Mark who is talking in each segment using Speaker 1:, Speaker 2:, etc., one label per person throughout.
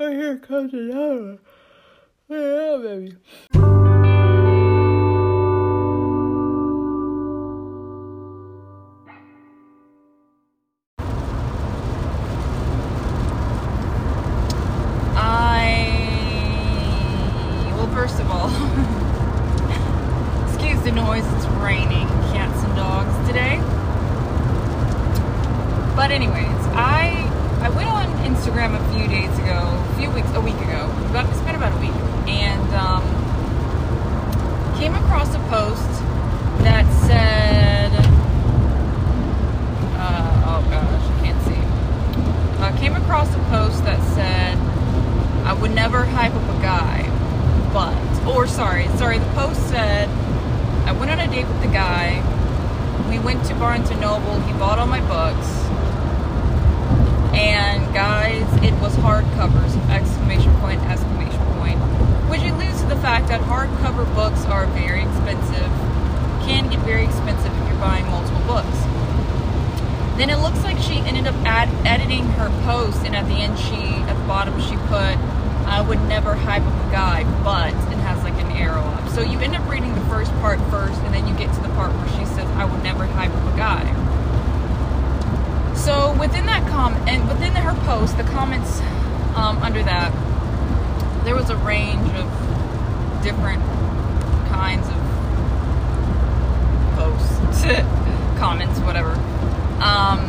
Speaker 1: Oh, here comes another. Yeah, baby.
Speaker 2: I well, first of all, excuse the noise. It's raining cats and dogs today. But anyways, I I went on Instagram a few days ago, a few weeks, a week ago. About it's been about a week, and um, came across a post that said, uh, "Oh gosh, I can't see." Uh, came across a post that said, "I would never hype up a guy, but," or sorry, sorry, the post said, "I went on a date with the guy. We went to Barnes and Noble. He bought all my books." And guys, it was hardcovers! Exclamation point! Exclamation point! Which alludes to the fact that hardcover books are very expensive. Can get very expensive if you're buying multiple books. Then it looks like she ended up ad- editing her post, and at the end, she at the bottom she put, "I would never hype up a guy," but it has like an arrow up. So you end up reading the first part first, and then you get to the part where she says, "I would never hype up a guy." So within that comment, and within her post, the comments um, under that, there was a range of different kinds of posts, comments, whatever. Um,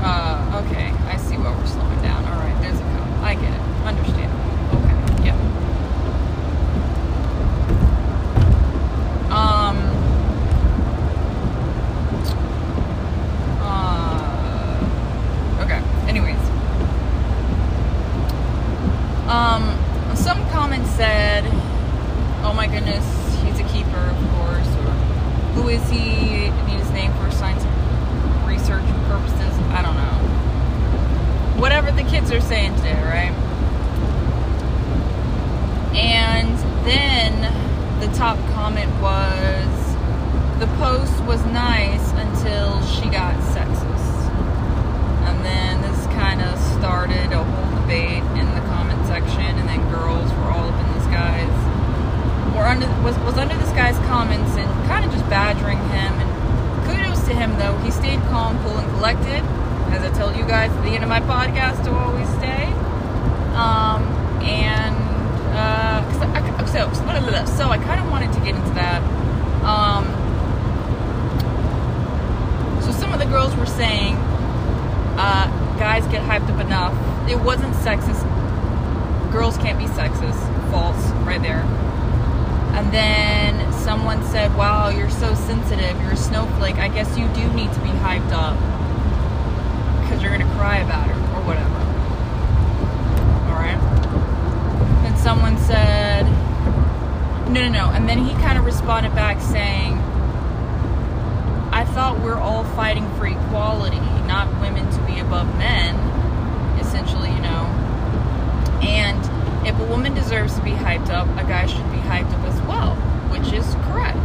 Speaker 2: uh, okay, I see why we're slowing down. All right, there's a comment. I get it. Understandable. Okay, yeah. Um. Uh, okay. Anyways. Um, some comments said, "Oh my goodness, he's a keeper, of course," or "Who is he? I need his name for science research purposes." I don't know. Whatever the kids are saying today, right? And then the top comment was, "The post was nice until she got sexist." And then this kind of started a whole debate in the comment section, and then girls were all up in this guy's were under was was under this guy's comments and kind of just badgering him. And kudos to him though, he stayed calm, cool, and collected. As I tell you guys at the end of my podcast to always stay. Um, and uh, 'cause I, I- so so, so I kind of wanted to get into that. Um, so some of the girls were saying uh, guys get hyped up enough. It wasn't sexist. Girls can't be sexist. False, right there. And then someone said, Wow, you're so sensitive. You're a snowflake. I guess you do need to be hyped up because you're going to cry about it or whatever. Alright? Then someone said, No, no, no. And then he kind of responded back saying, I thought we're all fighting for equality, not women to be above men, essentially, you know. And if a woman deserves to be hyped up, a guy should be hyped up as well, which is correct.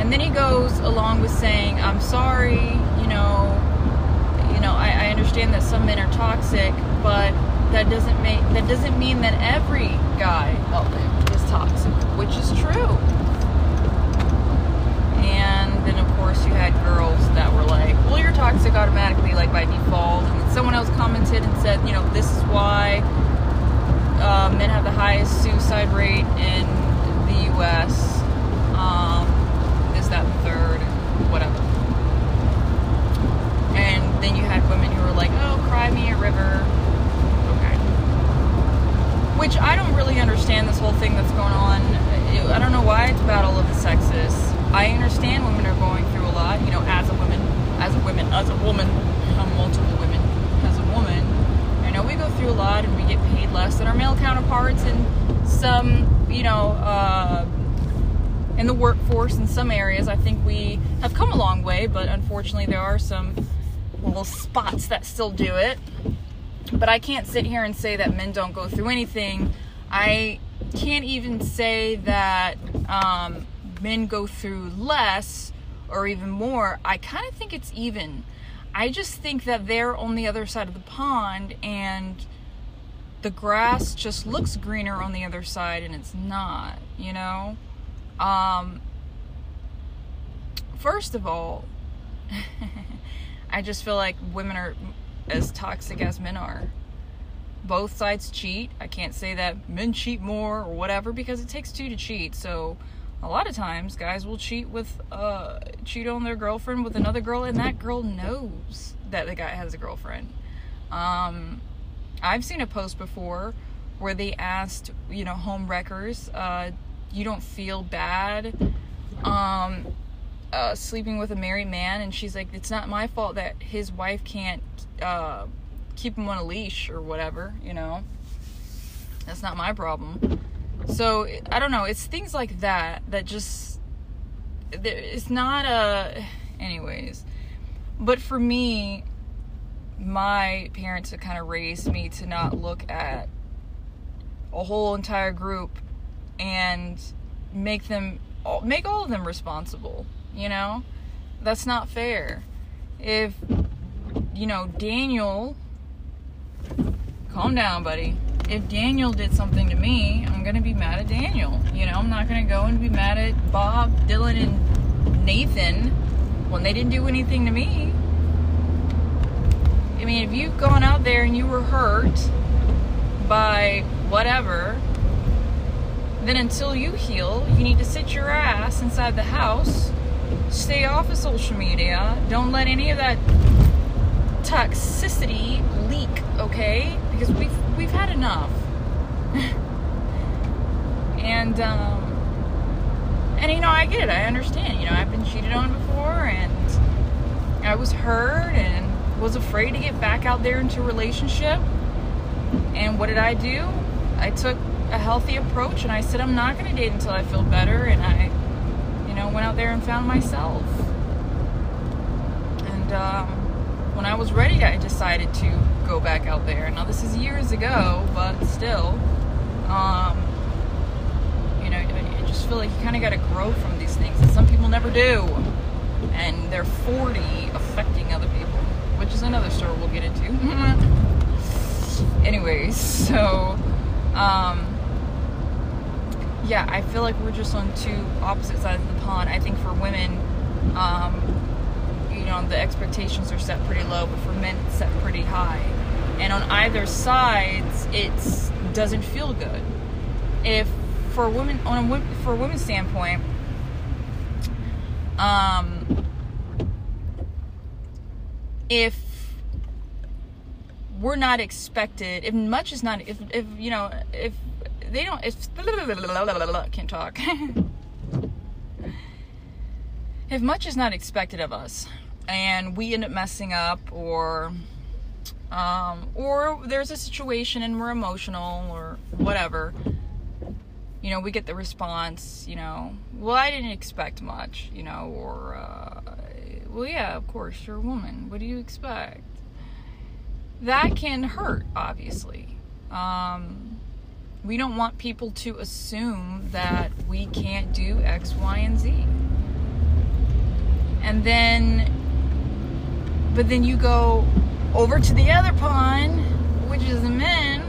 Speaker 2: And then he goes along with saying, I'm sorry, you know, you know, I, I understand that some men are toxic, but that doesn't make that doesn't mean that every guy out there which is true. And then, of course, you had girls that were like, well, you're toxic automatically, like by default. And someone else commented and said, you know, this is why uh, men have the highest suicide rate in the U.S. Um, this, that, third, whatever. And then you had women who were like, oh, cry me a river. Which I don't really understand this whole thing that's going on. I don't know why it's all of the sexes. I understand women are going through a lot, you know, as a woman, as a woman, as a woman, um, multiple women, as a woman. I know we go through a lot and we get paid less than our male counterparts and some, you know, uh, in the workforce in some areas. I think we have come a long way, but unfortunately there are some little spots that still do it. But I can't sit here and say that men don't go through anything. I can't even say that um, men go through less or even more. I kind of think it's even. I just think that they're on the other side of the pond and the grass just looks greener on the other side and it's not, you know? Um, first of all, I just feel like women are as toxic as men are. Both sides cheat. I can't say that men cheat more or whatever because it takes two to cheat. So, a lot of times guys will cheat with uh cheat on their girlfriend with another girl and that girl knows that the guy has a girlfriend. Um I've seen a post before where they asked, you know, home wreckers, uh, you don't feel bad um uh, sleeping with a married man and she's like it's not my fault that his wife can't uh, keep him on a leash or whatever you know? That's not my problem. So i don't know it's things like that that just it's not a anyways. But for me my parents have kind of raised me to not look at a whole entire group and make them make all of them responsible you know? That's not fair. If you know daniel calm down buddy. If daniel did something to me i'm gonna be mad at daniel. You know i'm not gonna go and be mad at bob dylan and nathan when they didn't do anything to me. I mean if you've gone out there and you were hurt by whatever then until you heal you need to sit your ass inside the house. Stay off of social media. Don't let any of that toxicity leak, okay? Because we've we've had enough. and um and you know, I get it. I understand. You know, I've been cheated on before and I was hurt and was afraid to get back out there into a relationship. And what did I do? I took a healthy approach and I said I'm not going to date until I feel better and I you know, went out there and found myself. And um, when I was ready, I decided to go back out there. Now, this is years ago, but still, um, you know, I just feel like you kind of got to grow from these things, and some people never do. And they're 40 affecting other people, which is another story we'll get into. Anyways, so. Um, yeah, I feel like we're just on two opposite sides of the pond. I think for women, um, you know, the expectations are set pretty low, but for men, it's set pretty high. And on either sides, it doesn't feel good. If for a woman, on a for a woman's standpoint, um, if we're not expected, if much is not, if if you know, if they don't. It's can't talk. if much is not expected of us, and we end up messing up, or um, or there's a situation and we're emotional or whatever, you know, we get the response, you know, well, I didn't expect much, you know, or, uh, well, yeah, of course, you're a woman. What do you expect? That can hurt, obviously. Um, we don't want people to assume that we can't do X, Y, and Z. And then, but then you go over to the other pond, which is the men,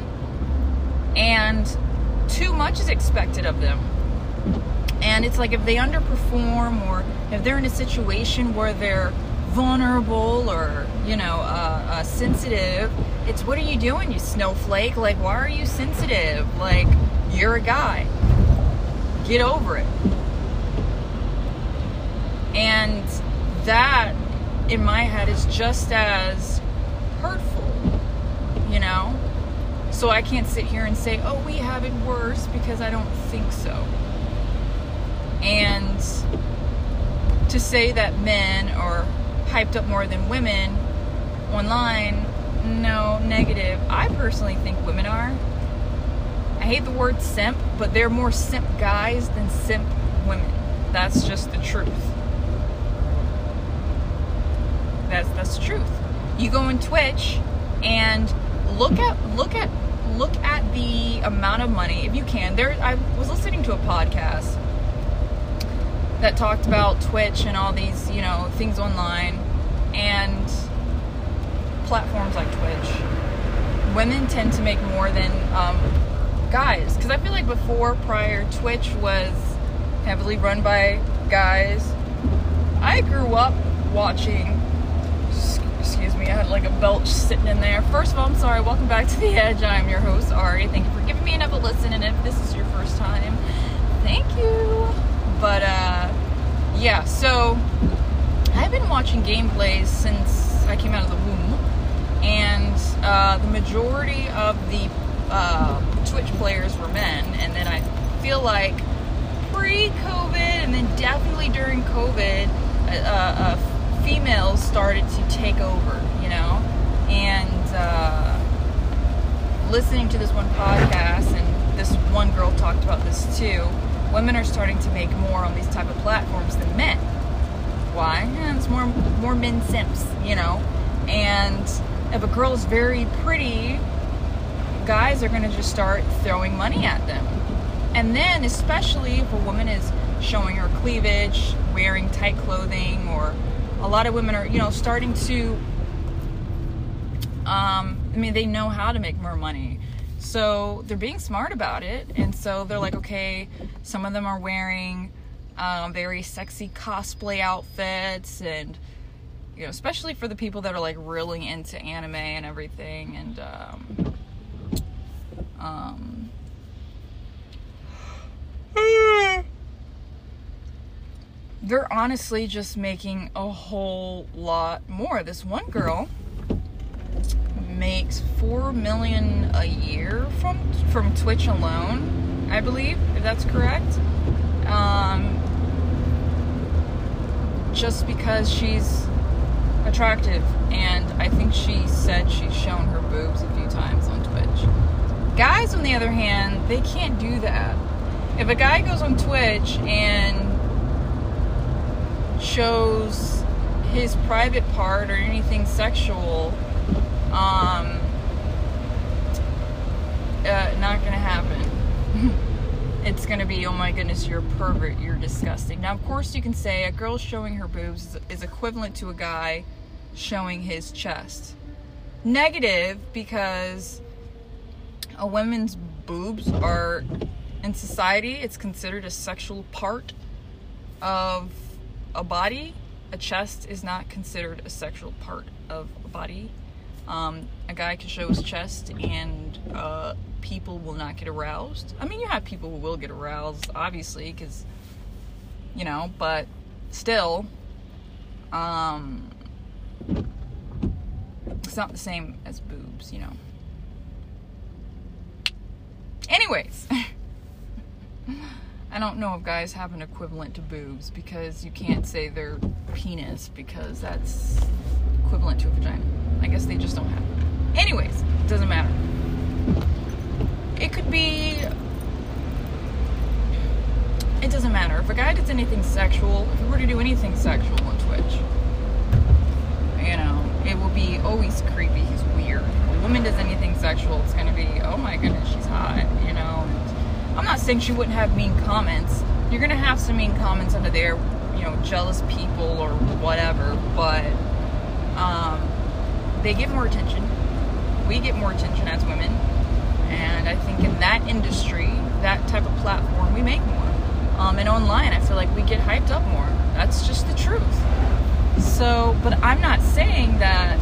Speaker 2: and too much is expected of them. And it's like if they underperform or if they're in a situation where they're vulnerable or you know uh, uh, sensitive it's what are you doing you snowflake? Like why are you sensitive? Like you're a guy. Get over it. And that in my head is just as hurtful you know so i can't sit here and say oh we have it worse because i don't think so and to say that men are hyped up more than women online, no, negative. I personally think women are. I hate the word simp, but they're more simp guys than simp women. That's just the truth. That's that's the truth. You go on Twitch and look at look at look at the amount of money if you can. There I was listening to a podcast that talked about Twitch and all these, you know, things online and platforms like Twitch. women tend to make more than um, guys. Because I feel like before, prior, Twitch was heavily run by guys. I grew up watching. Me, I had like a belch sitting in there. First of all, I'm sorry. Welcome back to The Edge. I'm your host, Ari. Thank you for giving me another listen. And if this is your first time, thank you. But, uh, yeah, so I've been watching gameplays since I came out of the womb. And uh, the majority of the uh, Twitch players were men. And then I feel like pre COVID and then definitely during COVID, uh, uh, females started to take over, you know? And uh, listening to this one podcast, and this one girl talked about this too, women are starting to make more on these type of platforms than men. Why? Yeah, it's more more men simps, you know? And if a girl is very pretty, guys are going to just start throwing money at them. And then, especially if a woman is showing her cleavage, wearing tight clothing, or a lot of women are, you know, starting to. Um, I mean, they know how to make more money. So they're being smart about it. And so they're like, okay, some of them are wearing um, very sexy cosplay outfits and you know especially for the people that are like really into anime and everything and um, um they're honestly just making a whole lot more this one girl makes four million a year from from twitch alone i believe if that's correct um, just because she's attractive. And I think she said she's shown her boobs a few times on Twitch. Guys, on the other hand, they can't do that. If a guy goes on Twitch and shows his private part or anything sexual, um, uh, not gonna happen. it's to be, oh my goodness, you're a pervert, you're disgusting. Now, of course, you can say a girl showing her boobs is equivalent to a guy showing his chest. Negative because a woman's boobs are, in society, it's considered a sexual part of a body. A chest is not considered a sexual part of a body. Um, a guy can show his chest and uh, people will not get aroused. I mean, you have people who will get aroused, obviously, because, you know, but still, um, it's not the same as boobs, you know. Anyways, I don't know if guys have an equivalent to boobs because you can't say they're penis because that's equivalent to a vagina. I guess they just don't have it. Anyways, doesn't matter. It could be. It doesn't matter. If a guy does anything sexual, if he were to do anything sexual on Twitch, you know, it will be, always creepy, he's weird. If a woman does anything sexual, it's going to be, oh my goodness, she's hot, you know. And I'm not saying she wouldn't have mean comments. You're going to have some mean comments under there, you know, jealous people or whatever, but um, they get more attention. We get more attention as women. And I think in that industry, that type of platform, we make more. Um, and online, I feel like we get hyped up more. That's just the truth. So, but I'm not saying that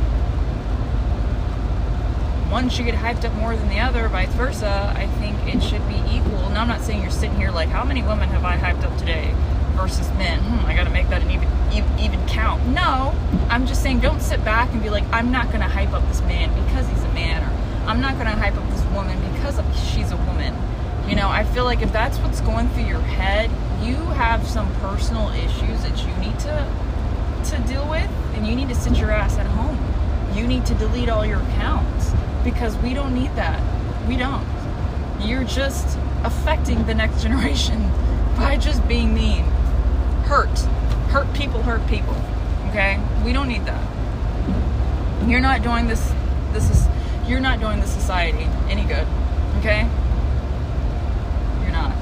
Speaker 2: one should get hyped up more than the other, vice versa. I think it should be equal. Now, I'm not saying you're sitting here like, how many women have I hyped up today versus men? Hmm, I got to make that an even even count. No, I'm just saying don't sit back and be like, I'm not going to hype up this man because he's a man, or I'm not going to hype up this woman because she's a woman. You know, I feel like if that's what's going through your head, you have some personal issues that you need to to deal with, and you need to sit your ass at home. You need to delete all your accounts because we don't need that. We don't. You're just affecting the next generation by just being mean. Hurt. Hurt people hurt people. Okay? We don't need that. You're not doing this this is you're not doing the society any good. Okay? You're not.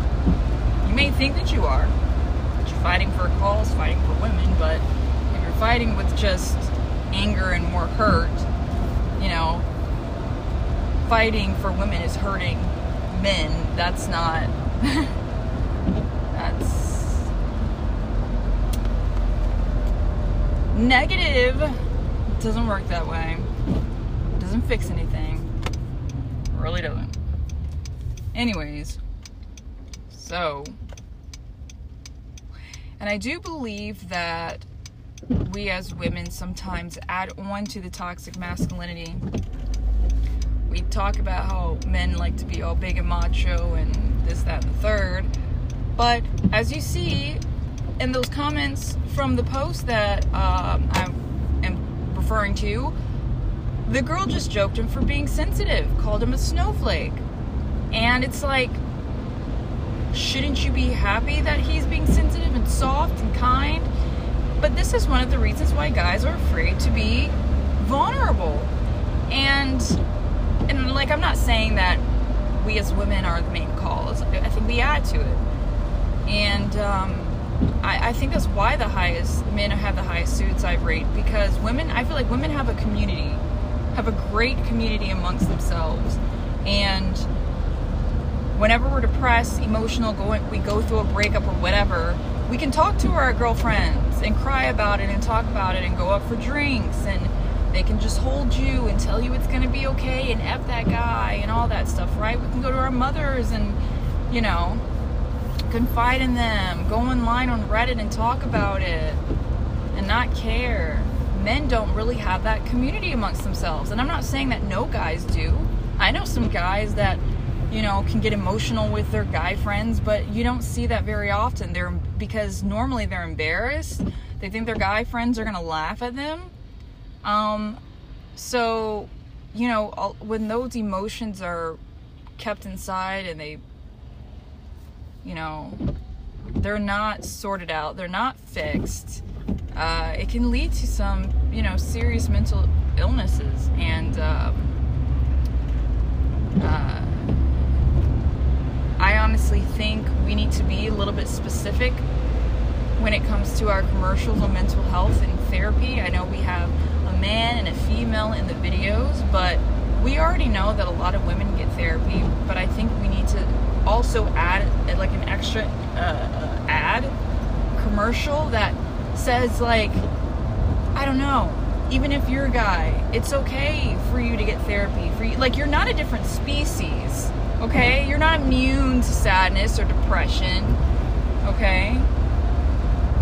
Speaker 2: You may think that you are, that you're fighting for a cause, fighting for women, but if you're fighting with just anger and more hurt, you know, fighting for women is hurting men. That's not. that's negative. Doesn't work that way. Doesn't fix anything. Really doesn't. Anyways, so. And I do believe that we as women sometimes add on to the toxic masculinity. We talk about how men like to be all big and macho and this, that, and the third. But as you see in those comments from the post that um, I am referring to, the girl just joked him for being sensitive, called him a snowflake. And it's like, shouldn't you be happy that he's being sensitive and soft and kind? But this is one of the reasons why guys are afraid to be vulnerable. And and like I'm not saying that we as women are the main cause. I think we add to it. And um, I, I think that's why the highest men have the highest suicide rate because women I feel like women have a community, have a great community amongst themselves. And whenever we're depressed, emotional, going we go through a breakup or whatever, we can talk to our girlfriends and cry about it and talk about it and go out for drinks and they can just hold you and tell you it's going to be okay and F that guy and all that stuff, right? We can go to our mothers and, you know, confide in them, go online on Reddit and talk about it and not care. Men don't really have that community amongst themselves. And I'm not saying that no guys do. I know some guys that you know, can get emotional with their guy friends, but you don't see that very often. They're because normally they're embarrassed. They think their guy friends are gonna laugh at them. Um, so, you know, when those emotions are kept inside and they, you know, they're not sorted out, they're not fixed. Uh, it can lead to some, you know, serious mental illnesses and. Um, uh, I honestly think we need to be a little bit specific when it comes to our commercials on mental health and therapy. I know we have a man and a female in the videos, but we already know that a lot of women get therapy, but I think we need to also add like an extra uh, ad commercial that says like I don't know, even if you're a guy, it's okay for you to get therapy. For you, like you're not a different species Okay? You're not immune to sadness or depression. Okay?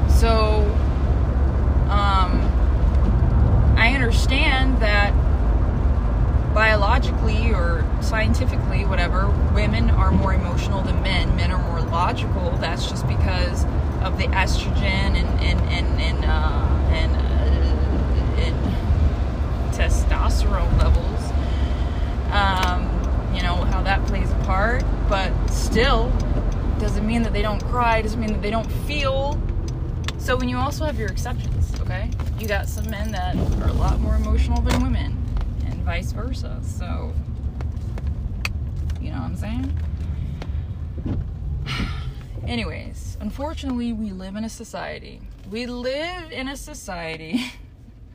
Speaker 2: So, um, I understand that biologically or scientifically, whatever, women are more emotional than men. Men are more logical. That's just because of the estrogen and and and and uh, and, uh, and testosterone levels. Um, you know how that plays a part but still doesn't mean that they cry doesn't mean that they don't feel so when you also have your exceptions okay you got some men that are a lot more emotional than women and vice versa so you know what i'm saying anyways unfortunately we live in a society we live in a society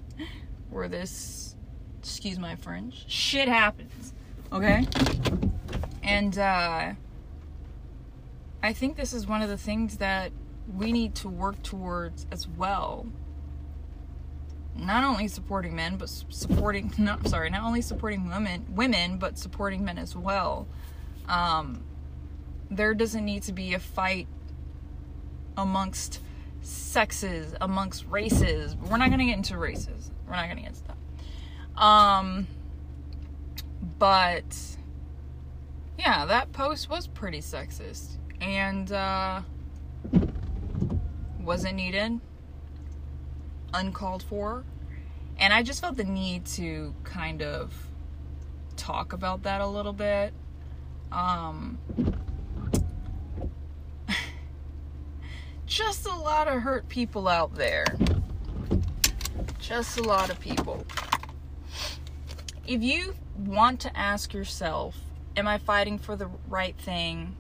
Speaker 2: where this excuse my french shit happens Okay? And uh, I think this is one of the things that we need to work towards as well. Not only supporting men, but supporting not sorry, not only supporting women women, but supporting men as well. Um, there doesn't need to be a fight amongst sexes, amongst races. We're not gonna get into races. We're not gonna get into that. Um but yeah, that post was pretty sexist and uh, wasn't needed, uncalled for. And I just felt the need to kind of talk about that a little bit. Um, just a lot of hurt people out there. Just a lot of people. If you want to ask yourself Am I fighting for the right thing?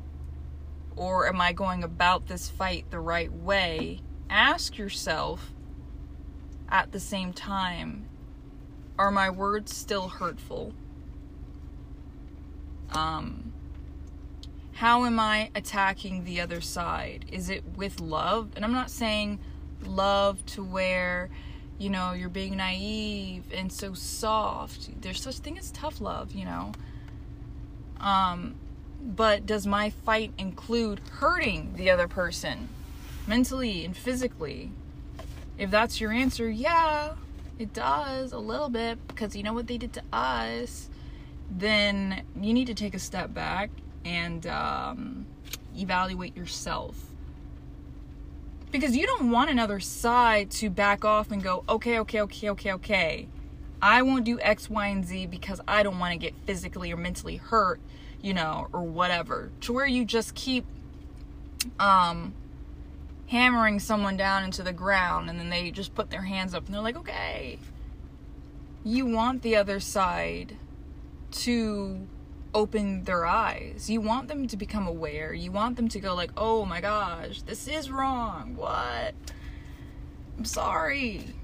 Speaker 2: Or am I going about this fight the right way? Ask yourself at the same time Are my words still hurtful? Um, how am I attacking the other side? Is it with love? And I'm not saying love to where you know you're being naive and so soft. There's such thing as tough love, you know. Um, but does my fight include hurting the other person mentally and physically? If that's your answer, yeah, it does a little bit because you know what they did to us. Then you need to take a step back and um, evaluate yourself. Because you don't want another side to back off and go, okay, okay, okay, okay, okay. I won't do X, Y, and Z because I don't want to get physically or mentally hurt, you know, or whatever. To where you just keep um, hammering someone down into the ground and then they just put their hands up and they're like, okay. You want the other side to open their eyes. You want them to become aware. You want them to go like, "Oh my gosh, this is wrong. What? I'm sorry."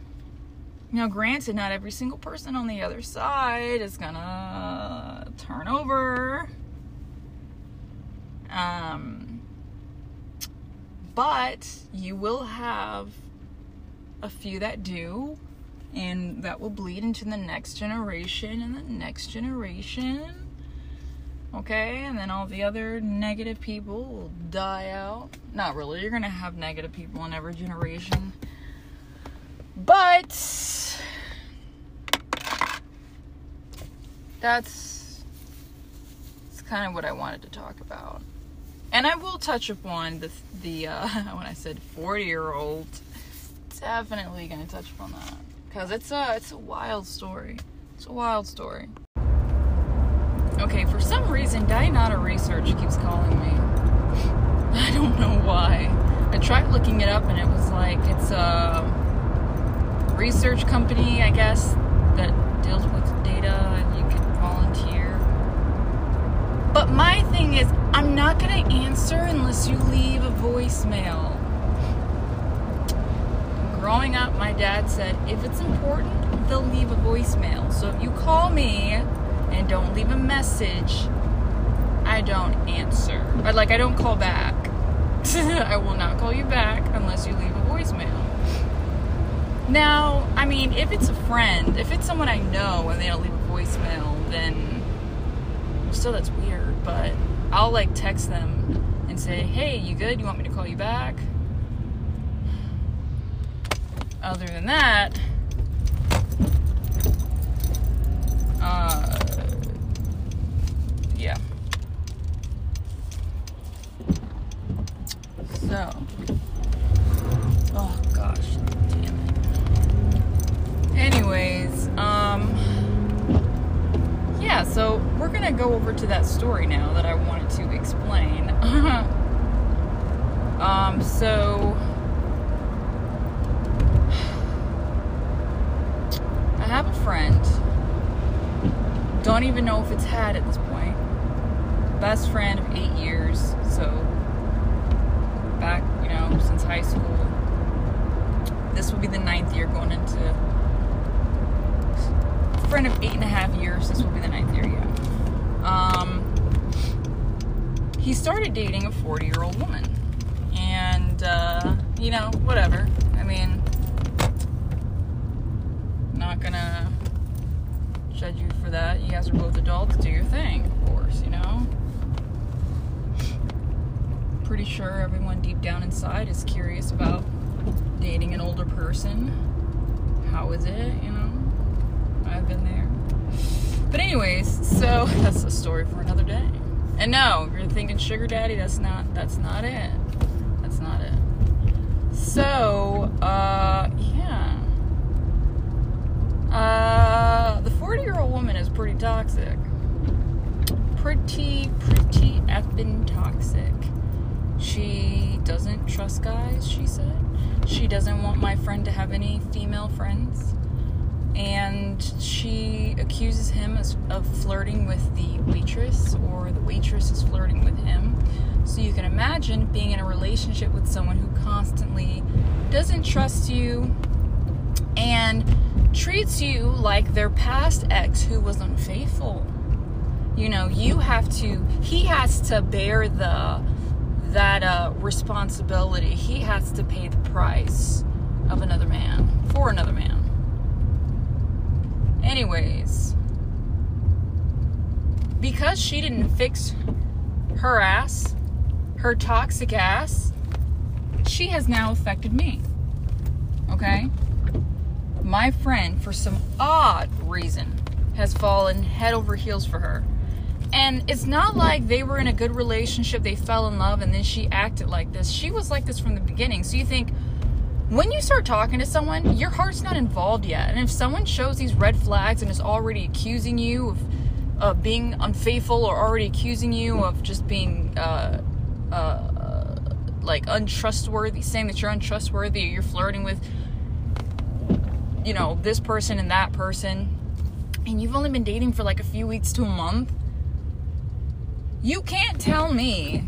Speaker 2: Now, granted, not every single person on the other side is gonna turn over. Um, but you will have a few that do, and that will bleed into the next generation and the next generation. Okay, and then all the other negative people will die out. Not really, you're gonna have negative people in every generation. But that's, that's kind of what I wanted to talk about. And I will touch upon the the uh, when I said 40 year old, definitely gonna touch upon that because it's a it's a wild story. It's a wild story. Okay, for some reason, Dynata Research keeps calling me. I don't know why. I tried looking it up and it was like it's a research company, I guess, that deals with data and you can volunteer. But my thing is, I'm not going to answer unless you leave a voicemail. Growing up, my dad said if it's important, they'll leave a voicemail. So if you call me and don't leave a message, I don't answer. But like I don't call back. I will not call you back unless you leave a voicemail. Now, I mean, if it's a friend, if it's someone I know and they don't leave a voicemail, then still that's weird, but I'll like text them and say, "Hey, you good? You want me to call you back?" Other than that, uh yeah. So, so we're gonna go over to that story now that I wanted to explain. um, so. I have a friend. Don't even know if it's had at this point. Best friend of eight years, so back, you know, since high school. This will be the ninth year going into friend of eight and a half years. This will be the ninth year, yeah. Um, he started dating a 40 year old woman. And, uh, you know, whatever. I mean, not gonna judge you for that. You guys are both adults. Do your thing, of course, you know? Pretty sure everyone deep down inside is curious about dating an older person. How is it, you know? I've been there. But anyways, so that's a story for another day. And no, you're thinking sugar daddy, that's not that's not it. That's not it. So, uh yeah. Uh the 40-year-old woman is pretty toxic. Pretty pretty effing toxic. She doesn't trust guys, she said. She doesn't want my friend to have any female friends and she accuses him of flirting with the waitress, or the waitress is flirting with him. So you can imagine being in a relationship with someone who constantly doesn't trust you and treats you like their past ex who was unfaithful. You know, you have to, he has to bear the, that uh, responsibility. He has to pay the price of another man, for another man. Anyways, because she didn't fix her ass, her toxic ass, she has now affected me. Okay? My friend, for some odd reason, has fallen head over heels for her. And it's not like they were in a good relationship, they fell in love, and then she acted like this. She was like this from the beginning. So you think, when you start talking to someone, your heart's not involved yet. And if someone shows these red flags and is already accusing you of uh, being unfaithful or already accusing you of just being uh, uh, like untrustworthy, saying that you're untrustworthy or you're flirting with, you know, this person and that person, and you've only been dating for like a few weeks to a month, you can't tell me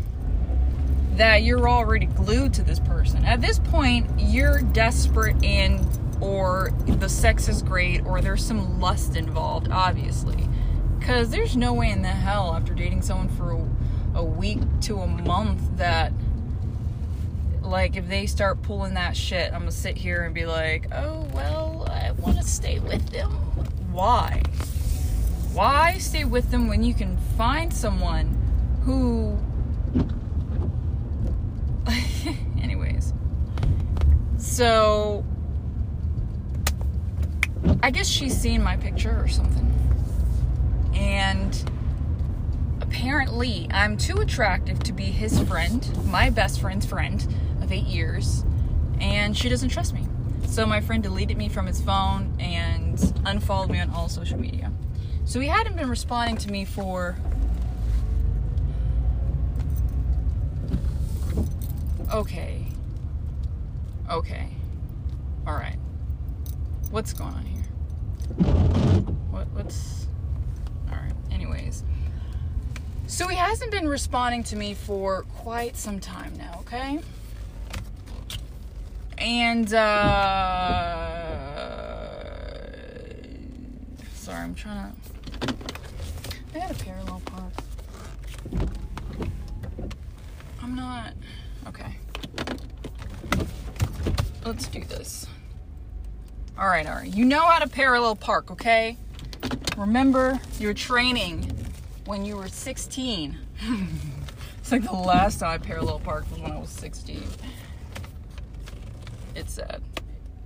Speaker 2: that you're already glued to this person. At this point, you're desperate and or the sex is great or there's some lust involved, obviously. Cuz there's no way in the hell after dating someone for a, a week to a month that like if they start pulling that shit, I'm going to sit here and be like, "Oh, well, I want to stay with them." Why? Why stay with them when you can find someone who anyways so i guess she's seen my picture or something. And apparently i'm too attractive to be his friend my best friend's friend of eight years and she doesn't trust me. So my friend deleted me from his phone and unfollowed me on all social media. So he hadn't been responding to me for Okay. Okay. All right. What's going on here? What what's All right. Anyways. So he hasn't been responding to me for quite some time now, okay? And uh sorry, I'm trying to I got a parallel park. I'm not Okay. Let's do this. All right, right. You know how to parallel park, okay? Remember your training when you were 16. it's like the last time I parallel parked was when I was 16. It's sad.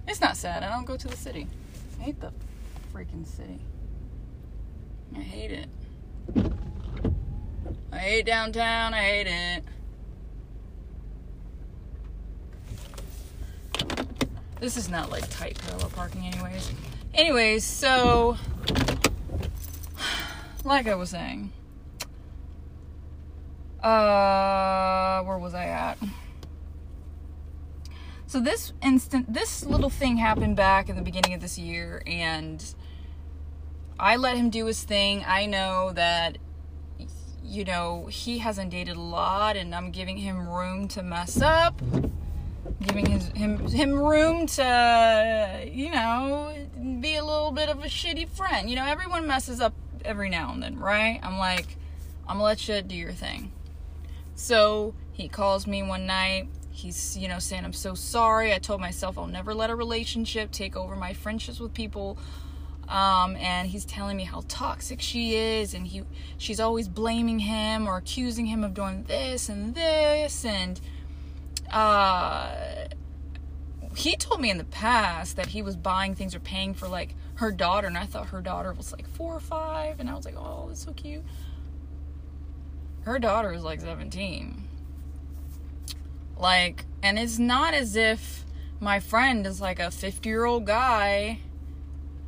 Speaker 2: It's not sad. I don't go to the city. I hate the freaking city. I hate it. I hate downtown. I hate it. This is not like tight parallel parking, anyways. Anyways, so like I was saying, uh, where was I at? So this instant, this little thing happened back in the beginning of this year, and I let him do his thing. I know that, you know, he hasn't dated a lot, and I'm giving him room to mess up giving his him him room to you know be a little bit of a shitty friend. You know, everyone messes up every now and then, right? I'm like, I'm gonna let you do your thing. So he calls me one night. He's, you know, saying, I'm so sorry. I told myself I'll never let a relationship take over my friendships with people. Um, and he's telling me how toxic she is, and he, she's always blaming him or accusing him of doing this and this, and uh, he told me in the past that he was buying things or paying for like her daughter, and I thought her daughter was like four or five, and I was like, oh, that's so cute. Her daughter is like 17. Like, and it's not as if my friend is like a 50 year old guy.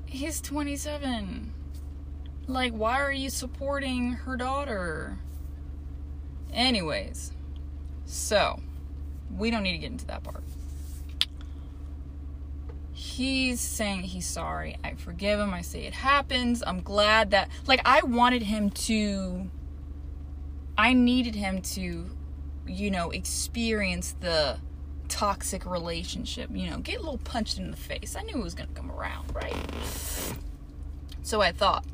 Speaker 2: He's 27. Like, why are you supporting her daughter? Anyways, so we don't need to get into that part. He's saying he's sorry. I forgive him. I say it happens. I'm glad that, like, I wanted him to, I needed him to, you know, experience the toxic relationship, you know, get a little punched in the face. I knew it was going to come around, right? So I thought.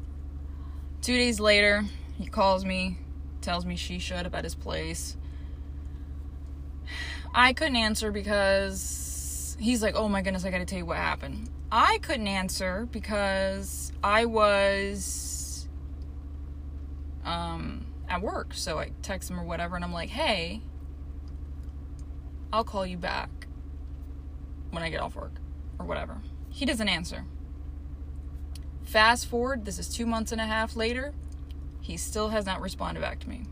Speaker 2: Two days later, He calls me, tells me she should about his place. I couldn't answer because he's like, oh my goodness, I gotta tell you what happened. I couldn't answer because I was um, at work. So I text him or whatever, and I'm like, hey, I'll call you back when I get off work or whatever. He doesn't answer. Fast forward, this is two months and a half later, he still has not responded back to me.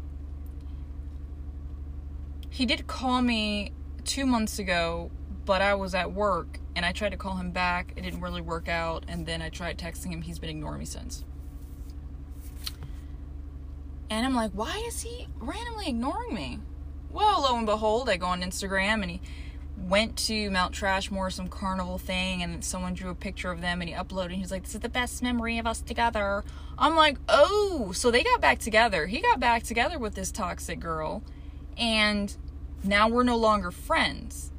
Speaker 2: He did call me two months ago, but I was at work and I tried to call him back. It didn't really work out, and then I tried texting him. He's been ignoring me since. And I'm like, why is he randomly ignoring me? Well, lo and behold, I go on Instagram and he went to Mount Trashmore, some carnival thing, and someone drew a picture of them and he uploaded. And he's like, This is the best memory of us together. I'm like, Oh, so they got back together. He got back together with this toxic girl, and now we're no longer friends.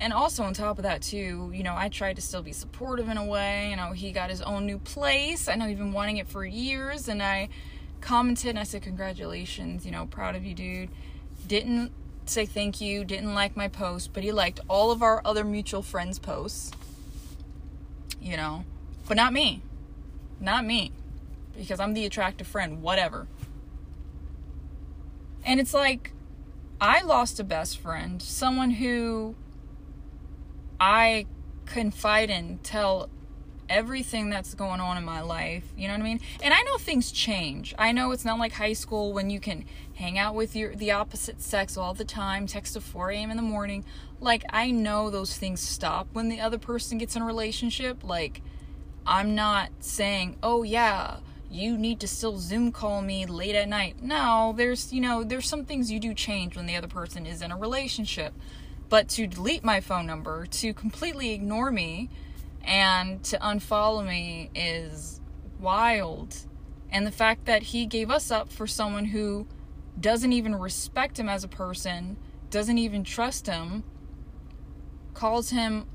Speaker 2: And also, on top of that, too, you know, I tried to still be supportive in a way. You know, he got his own new place. I know he's been wanting it for years, and I commented and I said, Congratulations, you know, proud of you, dude. Didn't say thank you, didn't like my post, but he liked all of our other mutual friends' posts. You know, but not me. Not me. Because I'm the attractive friend, whatever. And it's like, I lost a best friend, someone who I confide in, tell everything that's going on in my life. You know what I mean? And I know things change. I know it's not like high school when you can hang out with your the opposite sex all the time, text at 4 a.m. in the morning. Like I know those things stop when the other person gets in a relationship. Like I'm not saying, oh yeah, you need to still Zoom call me late at night. No, there's you know there's some things you do change when the other person is in a relationship. But to delete my phone number, to completely ignore me, and to unfollow me is wild. And the fact that he gave us up for someone who doesn't even respect him as a person, doesn't even trust him, calls him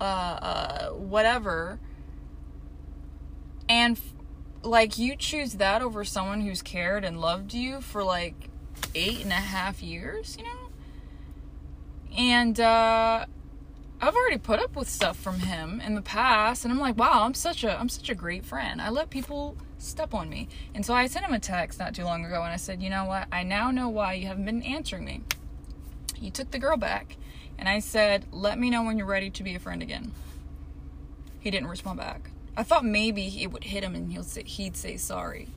Speaker 2: uh, uh whatever, and f- like you choose that over someone who's cared and loved you for like eight and a half years, you know? And uh I've already put up with stuff from him in the past and I'm like, wow, I'm such a I'm such a great friend. I let people step on me. And so I sent him a text not too long ago and I said, "You know what? I now know why you haven't been answering me. You took the girl back." And I said, "Let me know when you're ready to be a friend again." He didn't respond back. I thought maybe it would hit him and he'll say, he'd say sorry.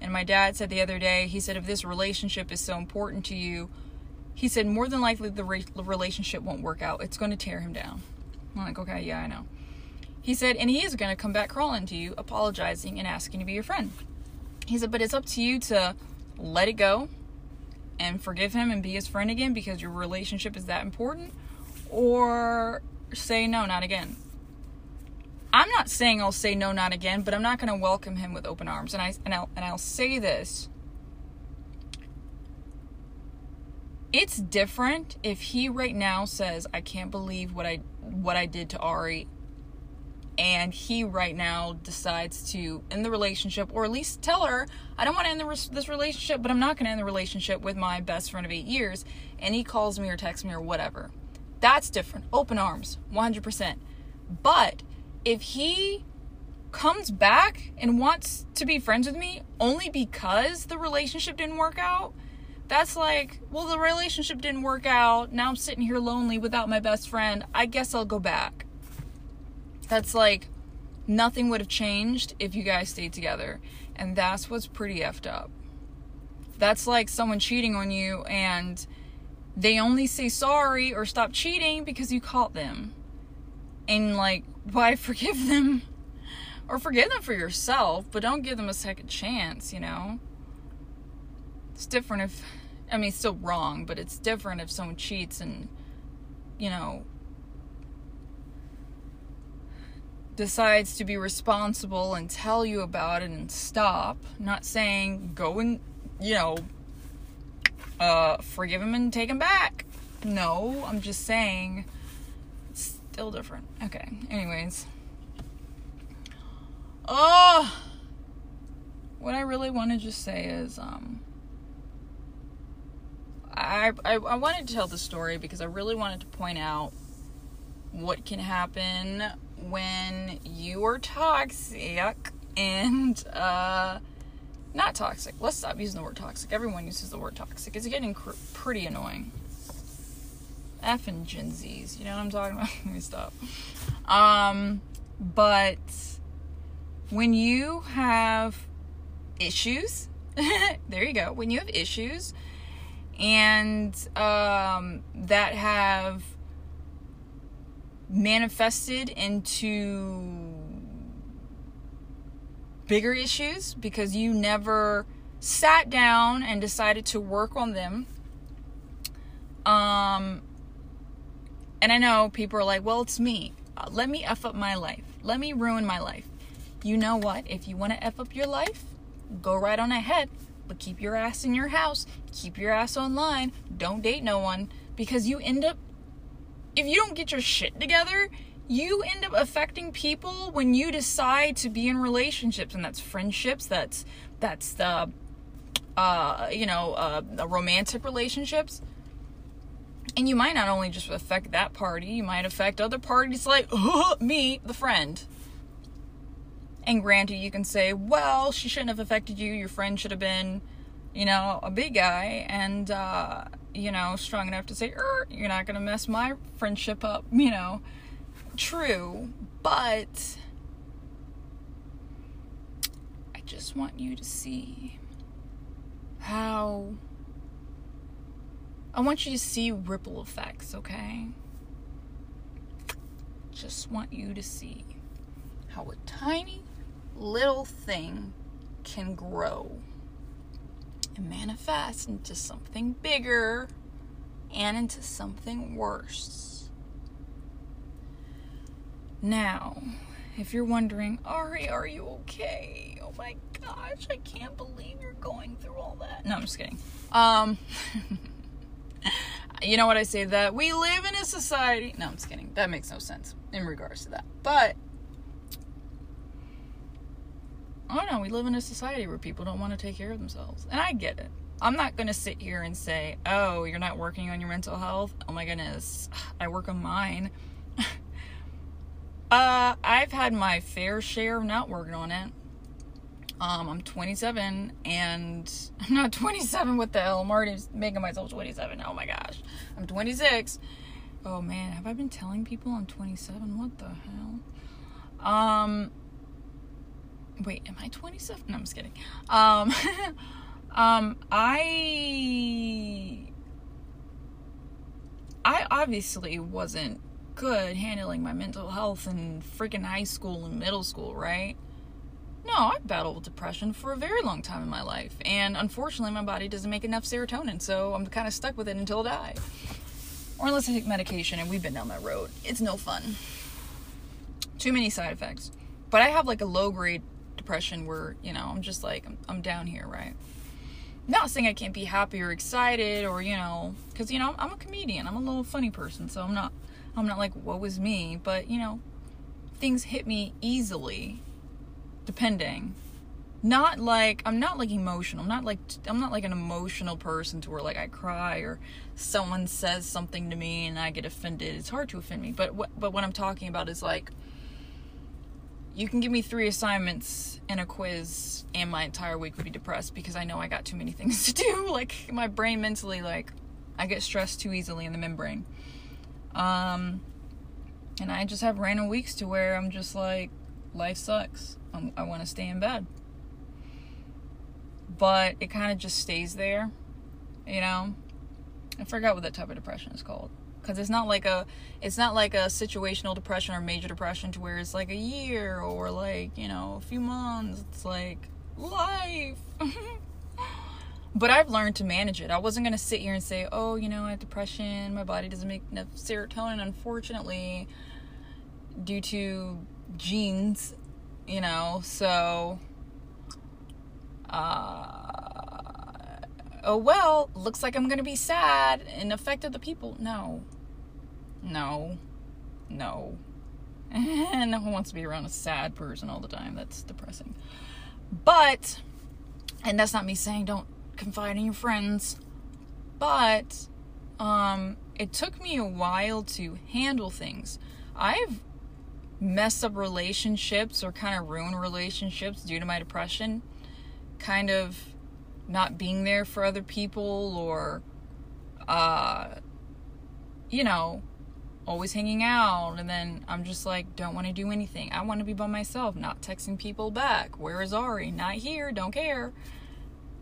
Speaker 2: And my dad said the other day, he said, if this relationship is so important to you, he said more than likely the re- relationship won't work out. It's going to tear him down. I'm like, okay, yeah, I know. He said, and he is going to come back crawling to you, apologizing and asking to be your friend. He said, but it's up to you to let it go and forgive him and be his friend again because your relationship is that important, or say no, not again. I'm not saying I'll say no, not again, but I'm not going to welcome him with open arms. And I and I'll and I'll say this. It's different if he right now says I can't believe what I what I did to Ari and he right now decides to end the relationship or at least tell her I don't want to end the, this relationship but I'm not going to end the relationship with my best friend of 8 years and he calls me or texts me or whatever. That's different. Open arms 100% but if he comes back and wants to be friends with me only because the relationship didn't work out that's like, well, the relationship didn't work out. Now I'm sitting here lonely without my best friend. I guess I'll go back. That's like, nothing would have changed if you guys stayed together. And that's what's pretty effed up. That's like someone cheating on you and they only say sorry or stop cheating because you caught them. And like, why forgive them? Or forgive them for yourself, but don't give them a second chance, you know? It's different if, I mean, it's still wrong, but it's different if someone cheats and, you know, decides to be responsible and tell you about it and stop. Not saying go and, you know, uh, forgive him and take him back. No, I'm just saying still different. Okay, anyways. Oh! what I really want to just say is, um, I, I I wanted to tell the story because I really wanted to point out what can happen when you are toxic and uh not toxic. Let's stop using the word toxic. Everyone uses the word toxic. It's getting cr- pretty annoying. And Gen Zs, you know what I'm talking about? Let me stop. Um, but when you have issues, there you go. When you have issues and um, that have manifested into bigger issues because you never sat down and decided to work on them. Um, and I know people are like, well, it's me. Uh, let me F up my life. Let me ruin my life. You know what? If you want to F up your life, go right on ahead. But keep your ass in your house. Keep your ass online. Don't date no one. Because you end up, if you don't get your shit together, you end up affecting people when you decide to be in relationships. And that's friendships. That's, that's the, uh, you know, uh, romantic relationships and you might not only just affect that party, you might affect other parties like uh, me, the friend. And granted, you can say, well, she shouldn't have affected you. Your friend should have been, you know, a big guy and, uh, you know, strong enough to say, er, you're not going to mess my friendship up, you know. True, but I just want you to see how I want you to see ripple effects, okay? Just want you to see how a tiny little thing can grow and manifest into something bigger and into something worse. Now, if you're wondering, Ari, are you okay? Oh my gosh, I can't believe you're going through all that. No, I'm just kidding. Um, you know what I say that we live in a society. No, I'm just kidding. That makes no sense in regards to that. But I don't know. We live in a society where people don't want to take care of themselves, and I get it. I'm not going to sit here and say, "Oh, you're not working on your mental health." Oh my goodness, I work on mine. uh, I've had my fair share of not working on it. Um, I'm 27 and I'm not 27. What the hell? I'm already making myself 27. Oh my gosh. I'm 26. Oh man, have I been telling people I'm 27? What the hell? Um, wait, am I 27? No, I'm just kidding. Um, um, I, I obviously wasn't good handling my mental health in freaking high school and middle school, right? No, I've battled with depression for a very long time in my life, and unfortunately, my body doesn't make enough serotonin, so I'm kind of stuck with it until I die. Or unless I take medication, and we've been down that road. It's no fun. Too many side effects. But I have like a low grade depression where, you know, I'm just like, I'm, I'm down here, right? Not saying I can't be happy or excited or, you know, because, you know, I'm a comedian. I'm a little funny person, so I'm not, I'm not like, what was me, but, you know, things hit me easily depending. Not like i'm not like emotional. I'm not like i'm not like an emotional person to where like i cry or someone says something to me and i get offended. It's hard to offend me. But what but what i'm talking about is like you can give me three assignments and a quiz and my entire week would be depressed because i know i got too many things to do. Like my brain mentally like i get stressed too easily in the membrane. Um and i just have random weeks to where i'm just like life sucks I'm, i want to stay in bed. But it kind of just stays there, you know. I forgot what that type of depression is called because it's not like a it's not like a situational depression or major depression to where it's like a year or like you know a few months. It's like life. but I've learned to manage it. I wasn't gonna sit here and say, oh, you know, I have depression. My body doesn't make enough serotonin, unfortunately, due to genes you know, so uh oh well, looks like I'm gonna be sad and affect other people. No. No. No. no one wants to be around a sad person all the time. That's depressing. But and that's not me saying don't confide in your friends, but um, it took me a while to handle things. I've messed up relationships or kind of ruin relationships due to my depression, kind of not being there for other people or, uh, you know, always hanging out and then I'm just like don't want to do anything. I want to be by myself, not texting people back. Where is Ari? Not here, don't care.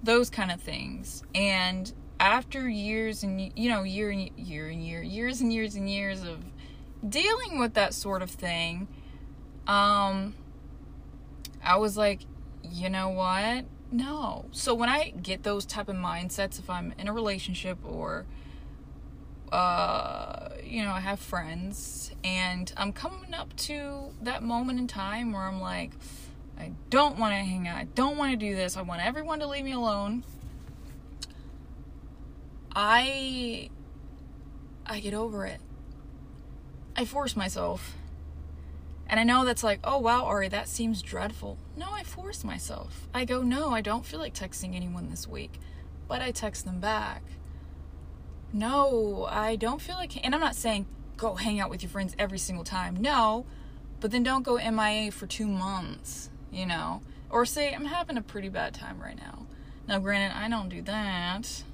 Speaker 2: Those kind of things. And after years and you know, year and year and year, years and years and years of dealing with that sort of thing, um I was like, you know what? No. So when I get those type of mindsets if I'm in a relationship or uh, you know, I have friends, and I'm coming up to that moment in time where I'm like, I don't want to hang out. I don't want to do this. I want everyone to leave me alone. I I get over it. I force myself. And I know that's like, oh wow, Ari, that seems dreadful. No, I force myself. I go, no, I don't feel like texting anyone this week. But I text them back no, I don't feel like, and I'm not saying go hang out with your friends every single time. No, but then don't go MIA for two months, you know, or say I'm having a pretty bad time right now. Now, granted, I don't do that.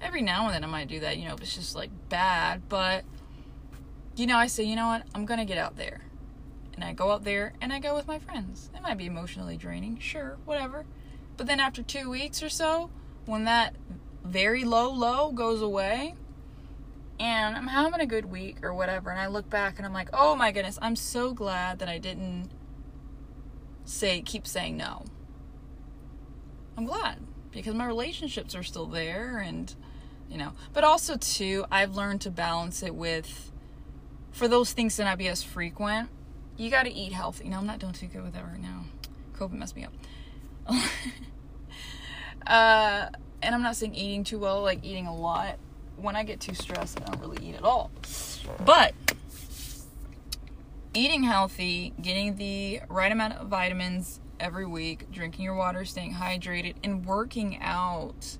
Speaker 2: Every now and then I might do that, you know, if it's just like bad, but you know, I say, you know what, I'm gonna get out there. And I go out there and I go with my friends. It might be emotionally draining, sure, whatever. But then after two weeks or so, when that very low low goes away and I'm having a good week or whatever and I look back and I'm like, "Oh my goodness, I'm so glad that I didn't say keep saying no." I'm glad because my relationships are still there and you know, but also too, I've learned to balance it with for those things to not be as frequent, you got to eat healthy. Now, I'm not doing too good with that right now. COVID messed me up. uh and I'm not saying eating too well, like eating a lot. When I get too stressed, I don't really eat at all. But eating healthy, getting the right amount of vitamins every week, drinking your water, staying hydrated, and working out.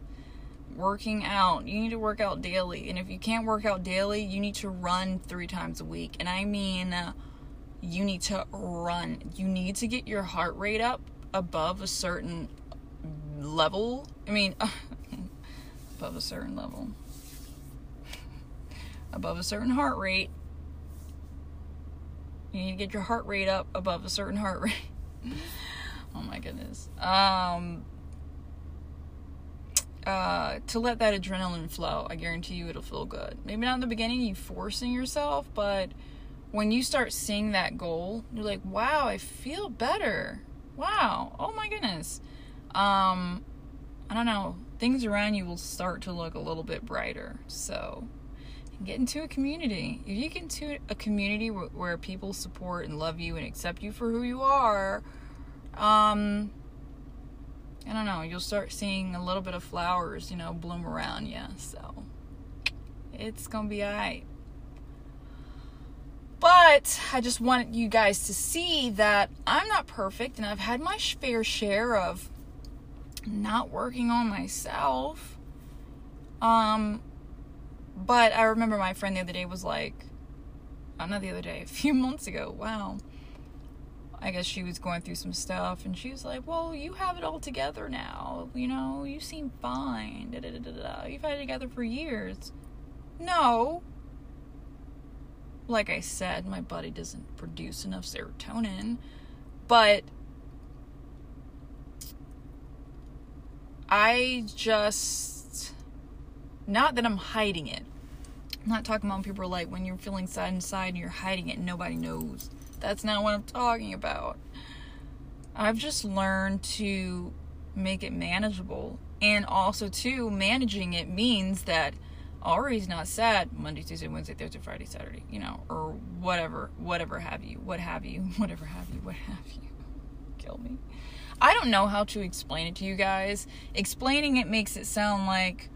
Speaker 2: Working out. You need to work out daily. And if you can't work out daily, you need to run three times a week. And I mean, you need to run. You need to get your heart rate up above a certain level. I mean, above a certain level, above a certain heart rate. You need to get your heart rate up above a certain heart rate. oh my goodness. Um, uh, to let that adrenaline flow, I guarantee you it'll feel good. Maybe not in the beginning, you forcing yourself, but when you start seeing that goal, you're like, wow, I feel better. Wow. Oh my goodness. Um, I don't know, things around you will start to look a little bit brighter. So, get into a community. If you get into a community where, where people support and love you and accept you for who you are, um, I don't know, you'll start seeing a little bit of flowers, you know, bloom around you. So, it's gonna be alright. But I just want you guys to see that I'm not perfect and I've had my fair share of not working on myself. Um, but I remember my friend the other day was like, uh, not the other day, a few months ago. Wow. I guess she was going through some stuff, and she was like, "Well, you have it all together now. You know, you seem fine. Da, da, da, You've had it together for years." No. Like I said, my body doesn't produce enough serotonin, but I just, not that I'm hiding it. I'm not talking about people like when you're feeling sad inside and you're hiding it and nobody knows. That's not what I'm talking about. I've just learned to make it manageable. And also, too, managing it means that Ari's not sad Monday, Tuesday, Wednesday, Thursday, Friday, Saturday, you know, or whatever, whatever have you, what have you, whatever have you, what have you. Kill me. I don't know how to explain it to you guys. Explaining it makes it sound like,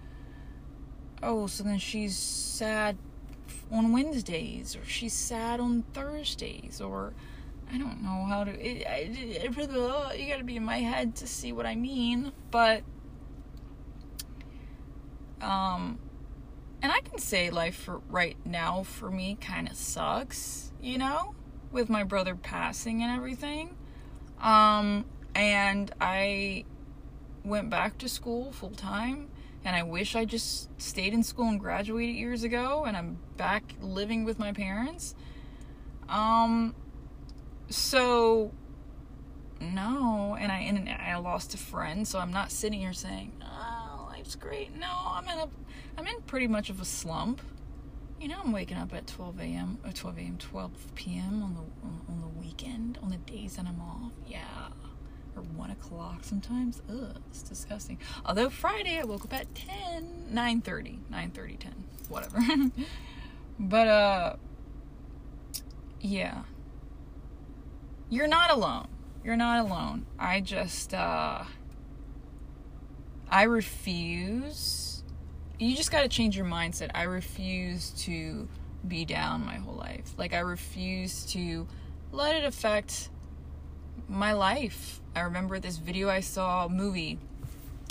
Speaker 2: oh, so then she's sad on Wednesdays, or she's sad on Thursdays, or I don't know how to. It, it, it, you gotta be in my head to see what I mean, but um, and I can say life for right now for me kind of sucks, you know, with my brother passing and everything. Um, and I went back to school full time and I wish I just stayed in school and graduated years ago and I'm back living with my parents. Um so no, and I and I lost a friend, so I'm not sitting here saying, "Oh, life's great." No, I'm in a I'm in pretty much of a slump. You know, I'm waking up at 12 a.m. or 12 a.m. 12 p.m. on the on, the weekend on the days that I'm off. Yeah or 1 o'clock sometimes. Ugh, it's disgusting. Although Friday I woke up at 10, 9 30, 9 30, 10, whatever. but, uh, yeah. You're not alone. You're not alone. I just, uh, I refuse. You just got to change your mindset. I refuse to be down my whole life. Like, I refuse to let it affect my life. I remember this video I saw, movie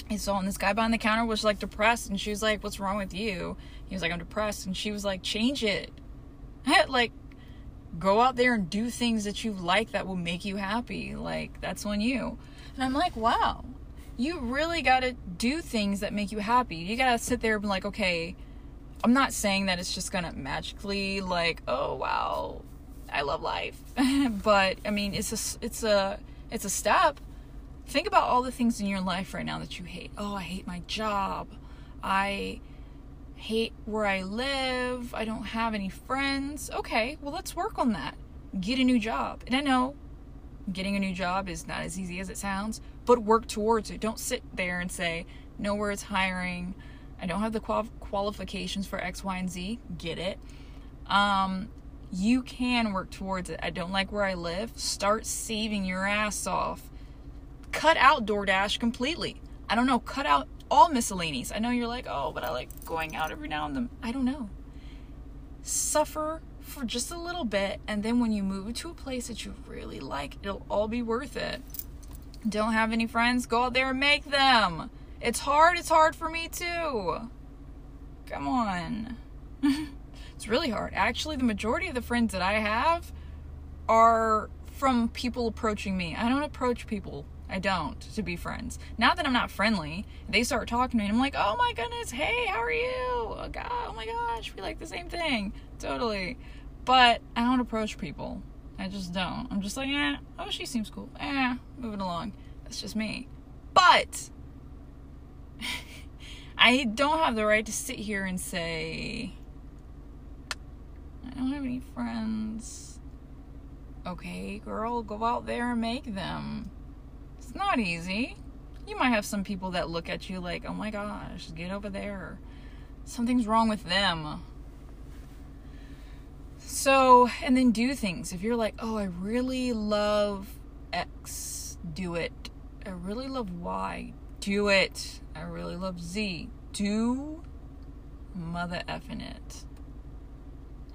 Speaker 2: I saw, and this guy behind the counter was like depressed, and she was like, "What's wrong with you?" He was like, "I'm depressed," and she was like, "Change it." like, go out there and do things that you like that will make you happy. Like, that's on you. And I'm like, wow, you really got to do things that make you happy. You got to sit there and be like, okay, I'm not saying that it's just gonna magically like, oh wow, I love life. but I mean, it's a it's a it's a step. Think about all the things in your life right now that you hate. Oh, I hate my job. I hate where I live. I don't have any friends. Okay, well let's work on that. Get a new job. And I know getting a new job is not as easy as it sounds, but work towards it. Don't sit there and say, "Nowhere is hiring. I don't have the qual- qualifications for X, Y, and Z." Get it. Um, you can work towards it. I don't like where I live. Start saving your ass off. Cut out DoorDash completely. I don't know, cut out all miscellanies. I know you're like, oh, but I like going out every now and then. I don't know. Suffer for just a little bit, and then when you move to a place that you really like, it'll all be worth it. Don't have any friends? Go out there and make them. It's hard. It's hard for me too. Come on. It's really hard. Actually, the majority of the friends that I have are from people approaching me. I don't approach people. I don't to be friends. Now that I'm not friendly, they start talking to me and I'm like, oh my goodness, hey, how are you? Oh, God, oh my gosh, we like the same thing. Totally. But I don't approach people. I just don't. I'm just like, eh, oh, she seems cool. Eh, moving along. That's just me. But I don't have the right to sit here and say, I don't have any friends. Okay, girl, go out there and make them. It's not easy. You might have some people that look at you like, oh my gosh, get over there. Something's wrong with them. So, and then do things. If you're like, oh, I really love X, do it. I really love Y, do it. I really love Z, do mother effing it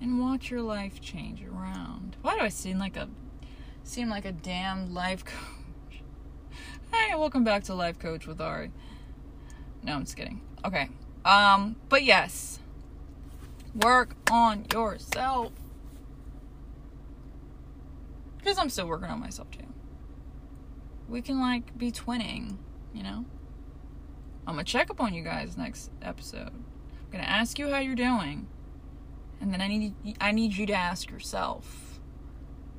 Speaker 2: and watch your life change around. Why do I seem like a seem like a damn life coach? Hey, welcome back to Life Coach with Ari. No, I'm just kidding. Okay. Um, but yes. Work on yourself. Because I'm still working on myself too. We can like be twinning, you know? I'm gonna check up on you guys next episode. I'm gonna ask you how you're doing. And then I need I need you to ask yourself,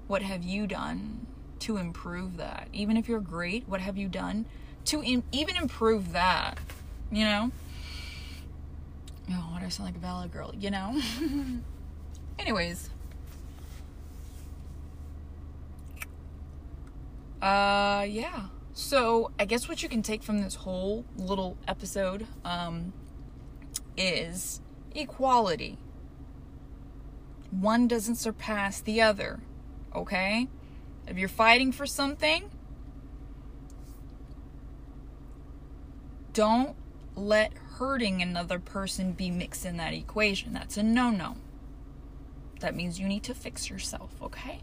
Speaker 2: what have you done to improve that? Even if you're great, what have you done to Im- even improve that? You know? Oh, do I sound like a valid girl? You know? Anyways. Uh, yeah. So, I guess what you can take from this whole little episode um, is equality one doesn't surpass the other. Okay? If you're fighting for something, don't let hurting another person be mixed in that equation. That's a no no. That means you need to fix yourself, okay?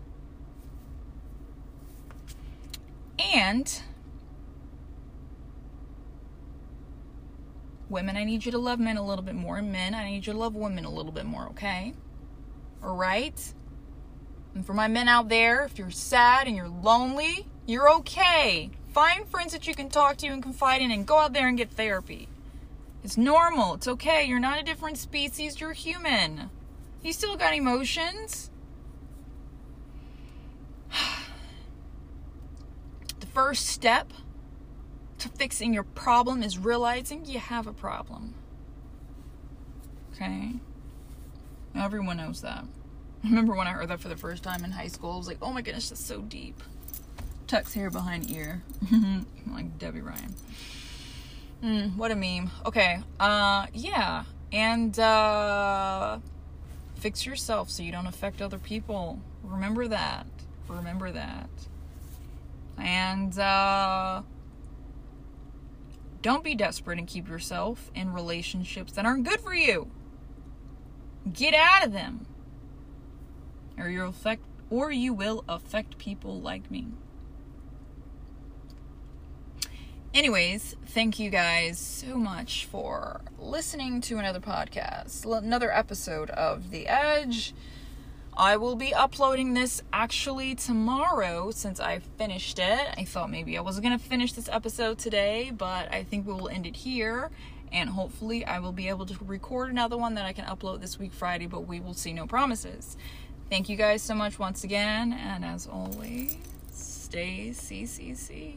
Speaker 2: And women, I need you to love men a little bit more. And men, I need you to love women a little bit more, okay? All right? And for my men out there, if you're sad and you're lonely, you're okay. Find friends that you can talk to and confide in and go out there and get therapy. It's normal. It's okay. You're not a different species. You're human. You still got emotions. the first step to fixing your problem is realizing you have a problem. Okay? Everyone knows that. I remember when I heard that for the first time in high school, I was like, oh my goodness, that's so deep. Tucks hair behind ear. like Debby Ryan. Mm, what a meme. Okay. Uh yeah. And uh fix yourself so you don't affect other people. Remember that. Remember that. And uh don't be desperate and keep yourself in relationships that aren't good for you. Get out of them. Or you'll affect or you will affect people like me. Anyways, thank you guys so much for listening to another podcast, another episode of The Edge. I will be uploading this actually tomorrow since I finished it. I thought maybe I wasn't going to finish this episode today, but I think we will end it here. And hopefully, I will be able to record another one that I can upload this week, Friday, but we will see no promises. Thank you guys so much once again, and as always, stay CCC.